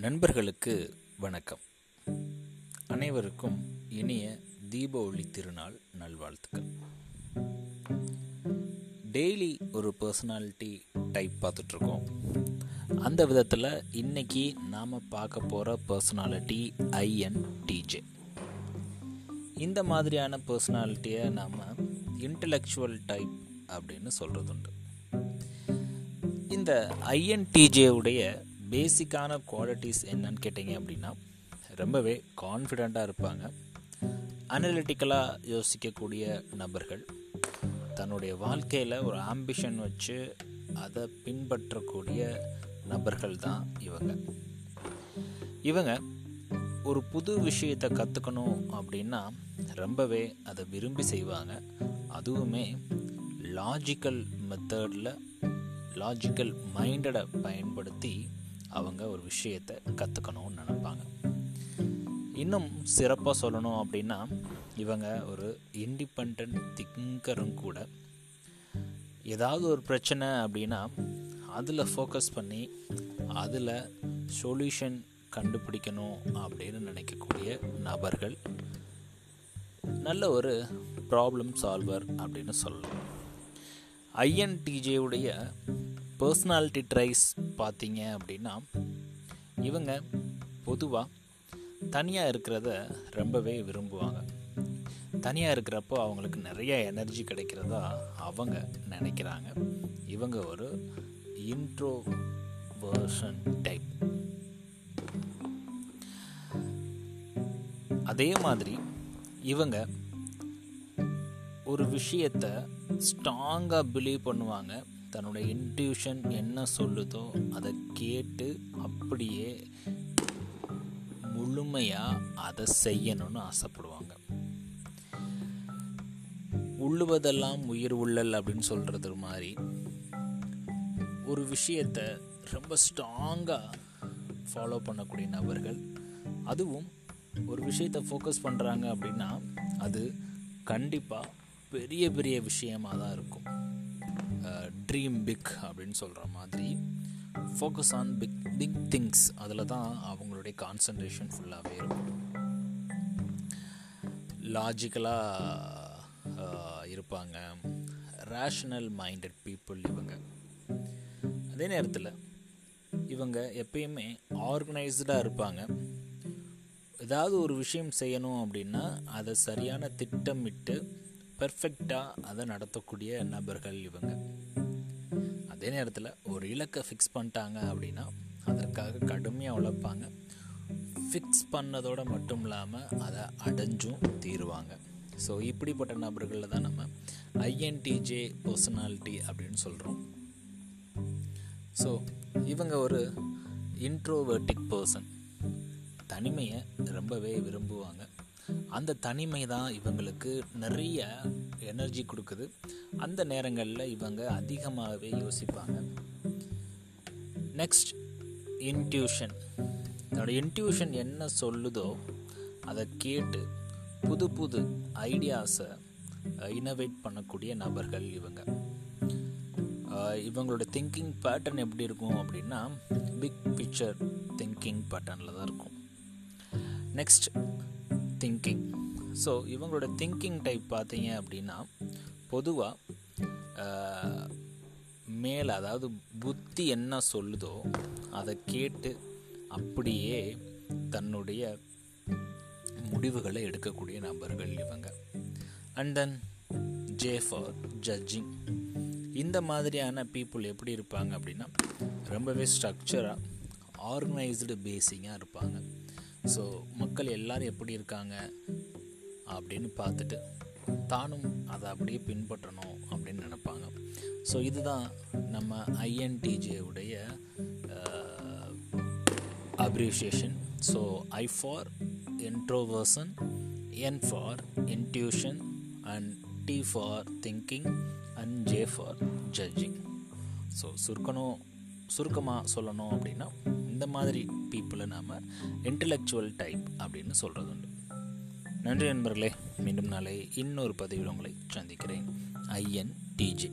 நண்பர்களுக்கு வணக்கம். அனைவருக்கும் இனிய தீப ஒளி திருநாள் நல்வாழ்த்துக்கள். டெய்லி ஒரு பர்சனாலிட்டி டைப் பார்த்துட்ருக்கோம். அந்த விதத்தில் இன்னைக்கு நாம் பார்க்க போகிற பர்சனாலிட்டி ஐஎன்டிஜே இந்த மாதிரியான பர்சனாலிட்டியை நாம் இன்டலெக்சுவல் டைப் அப்படின்னு சொல்கிறது உண்டு இந்த ஐஎன்டிஜேவுடைய பேசிக்கான குவாலிட்டிஸ் என்னன்னு கேட்டிங்க அப்படின்னா ரொம்பவே கான்ஃபிடெண்ட்டாக இருப்பாங்க. அனலிட்டிக்கலாக யோசிக்கக்கூடிய நபர்கள் தன்னுடைய வாழ்க்கையில் ஒரு ஆம்பிஷன் வச்சு அதை பின்பற்றக்கூடிய நபர்கள் தான் இவங்க. இவங்க ஒரு புது விஷயத்தை கற்றுக்கணும் அப்படின்னா ரொம்பவே அதை விரும்பி செய்வாங்க. அதுவுமே லாஜிக்கல் மெத்தடில் லாஜிக்கல் மைண்டடை பயன்படுத்தி அவங்க ஒரு விஷயத்தை கற்றுக்கணும்னு நினைப்பாங்க. இன்னும் சிறப்பாக சொல்லணும் அப்படின்னா இவங்க ஒரு இண்டிபெண்ட் திங்கரும் கூட. ஏதாவது ஒரு பிரச்சனை அப்படின்னா அதில் ஃபோக்கஸ் பண்ணி அதில் சொல்யூஷன் கண்டுபிடிக்கணும் அப்படின்னு நினைக்கக்கூடிய நபர்கள் நல்ல ஒரு ப்ராப்ளம் சால்வர் அப்படின்னு சொல்லலாம். ஐஎன்டிஜேவுடைய பர்சனாலிட்டி ட்ரைஸ் பார்த்தீங்க அப்படின்னா இவங்க பொதுவாக தனியாக இருக்கிறத ரொம்பவே விரும்புவாங்க. தனியாக இருக்கிறப்போ அவங்களுக்கு நிறைய எனர்ஜி கிடைக்கிறதா அவங்க நினைக்கிறாங்க. இவங்க ஒரு இன்ட்ரோ வேர்ஷன் டைப் அதே மாதிரி இவங்க ஒரு விஷயத்தை ஸ்ட்ராங்காக பிலீவ் பண்ணுவாங்க. தன்னோட இன்ட்யூஷன் என்ன சொல்லுதோ அதை கேட்டு அப்படியே முழுமையாக அதை செய்யணும்னு ஆசைப்படுவாங்க. உள்ளுவதெல்லாம் உயிர் உள்ளல் அப்படின்னு சொல்கிறது மாதிரி ஒரு விஷயத்தை ரொம்ப ஸ்ட்ராங்காக ஃபாலோ பண்ணக்கூடிய நபர்கள் அதுவும் ஒரு விஷயத்தை ஃபோக்கஸ் பண்ணுறாங்க அப்படின்னா அது கண்டிப்பாக பெரிய பெரிய விஷயமாக தான் இருக்கும். ட்ரீம் பிக் அப்படின்னு சொல்கிற மாதிரி focus on big big things அதில் தான் அவங்களுடைய கான்சன்ட்ரேஷன் ஃபுல்லாகவே இருக்கும். லாஜிக்கலாக இருப்பாங்க. ரேஷனல் மைண்டட் பீப்புள் இவங்க. அதே நேரத்தில் இவங்க எப்பயுமே ஆர்கனைஸ்டாக இருப்பாங்க. ஏதாவது ஒரு விஷயம் செய்யணும் அப்படின்னா அதை சரியான திட்டமிட்டு பெர்ஃபெக்டாக அதை நடத்தக்கூடிய நபர்கள் இவங்க. அதே நேரத்தில் ஒரு இலக்கை ஃபிக்ஸ் பண்ணிட்டாங்க அப்படின்னா அதற்காக கடுமையாக உழைப்பாங்க. ஃபிக்ஸ் பண்ணதோடு மட்டும் இல்லாமல் அதை அடைஞ்சும் தீருவாங்க. ஸோ இப்படிப்பட்ட நபர்களில் தான் நம்ம ஐஎன்டிஜே பர்சனாலிட்டி அப்படின்னு சொல்கிறோம் ஸோ இவங்க ஒரு இன்ட்ரோவர்டிக் பர்சன் தனிமையை ரொம்பவே விரும்புவாங்க. அந்த தனிமை தான் இவங்களுக்கு நிறைய எனர்ஜி கொடுக்குது. அந்த நேரங்களில் இவங்க அதிகமாகவே யோசிப்பாங்க. நெக்ஸ்ட் இன்ட்யூஷன் என்னோடய இன்ட்யூஷன் என்ன சொல்லுதோ அதை கேட்டு புது புது ஐடியாஸை இனோவேட் பண்ணக்கூடிய நபர்கள் இவங்க. இவங்களோட திங்கிங் பேட்டர்ன் எப்படி இருக்கும் அப்படின்னா பிக் பிக்சர் திங்கிங் பேட்டர்னில் தான் இருக்கும். நெக்ஸ்ட் திங்கிங் ஸோ இவங்களோட திங்கிங் டைப் பார்த்தீங்க அப்படின்னா பொதுவாக மேலே அதாவது புத்தி என்ன சொல்லுதோ அதை கேட்டு அப்படியே தன்னுடைய முடிவுகளை எடுக்கக்கூடிய நபர்கள் இவங்க. And then J for judging இந்த மாதிரியான பீப்புள் எப்படி இருப்பாங்க அப்படின்னா ரொம்பவே ஸ்ட்ரக்சராக ஆர்கனைஸ்டு பேஸிங்காக இருப்பாங்க. ஸோ மக்கள் எல்லோரும் எப்படி இருக்காங்க அப்படின்னு பார்த்துட்டு தானும் அதை அப்படியே பின்பற்றணும் அப்படின்னு நினப்பாங்க. ஸோ இதுதான் நம்ம ஐஎன்டிஜேவுடைய appreciation so I for introversion N for intuition and T for thinking and J for judging so சுருக்கணும் சுருக்கமாக சொல்லணும் அப்படின்னா இந்த மாதிரி பீப்புளை நாம் இன்டலெக்சுவல் டைப் அப்படின்னு சொல்கிறது உண்டு நன்றி நண்பர்களே மீண்டும் நாளை இன்னொரு பதிவில் உங்களை சந்திக்கிறேன். IN DJ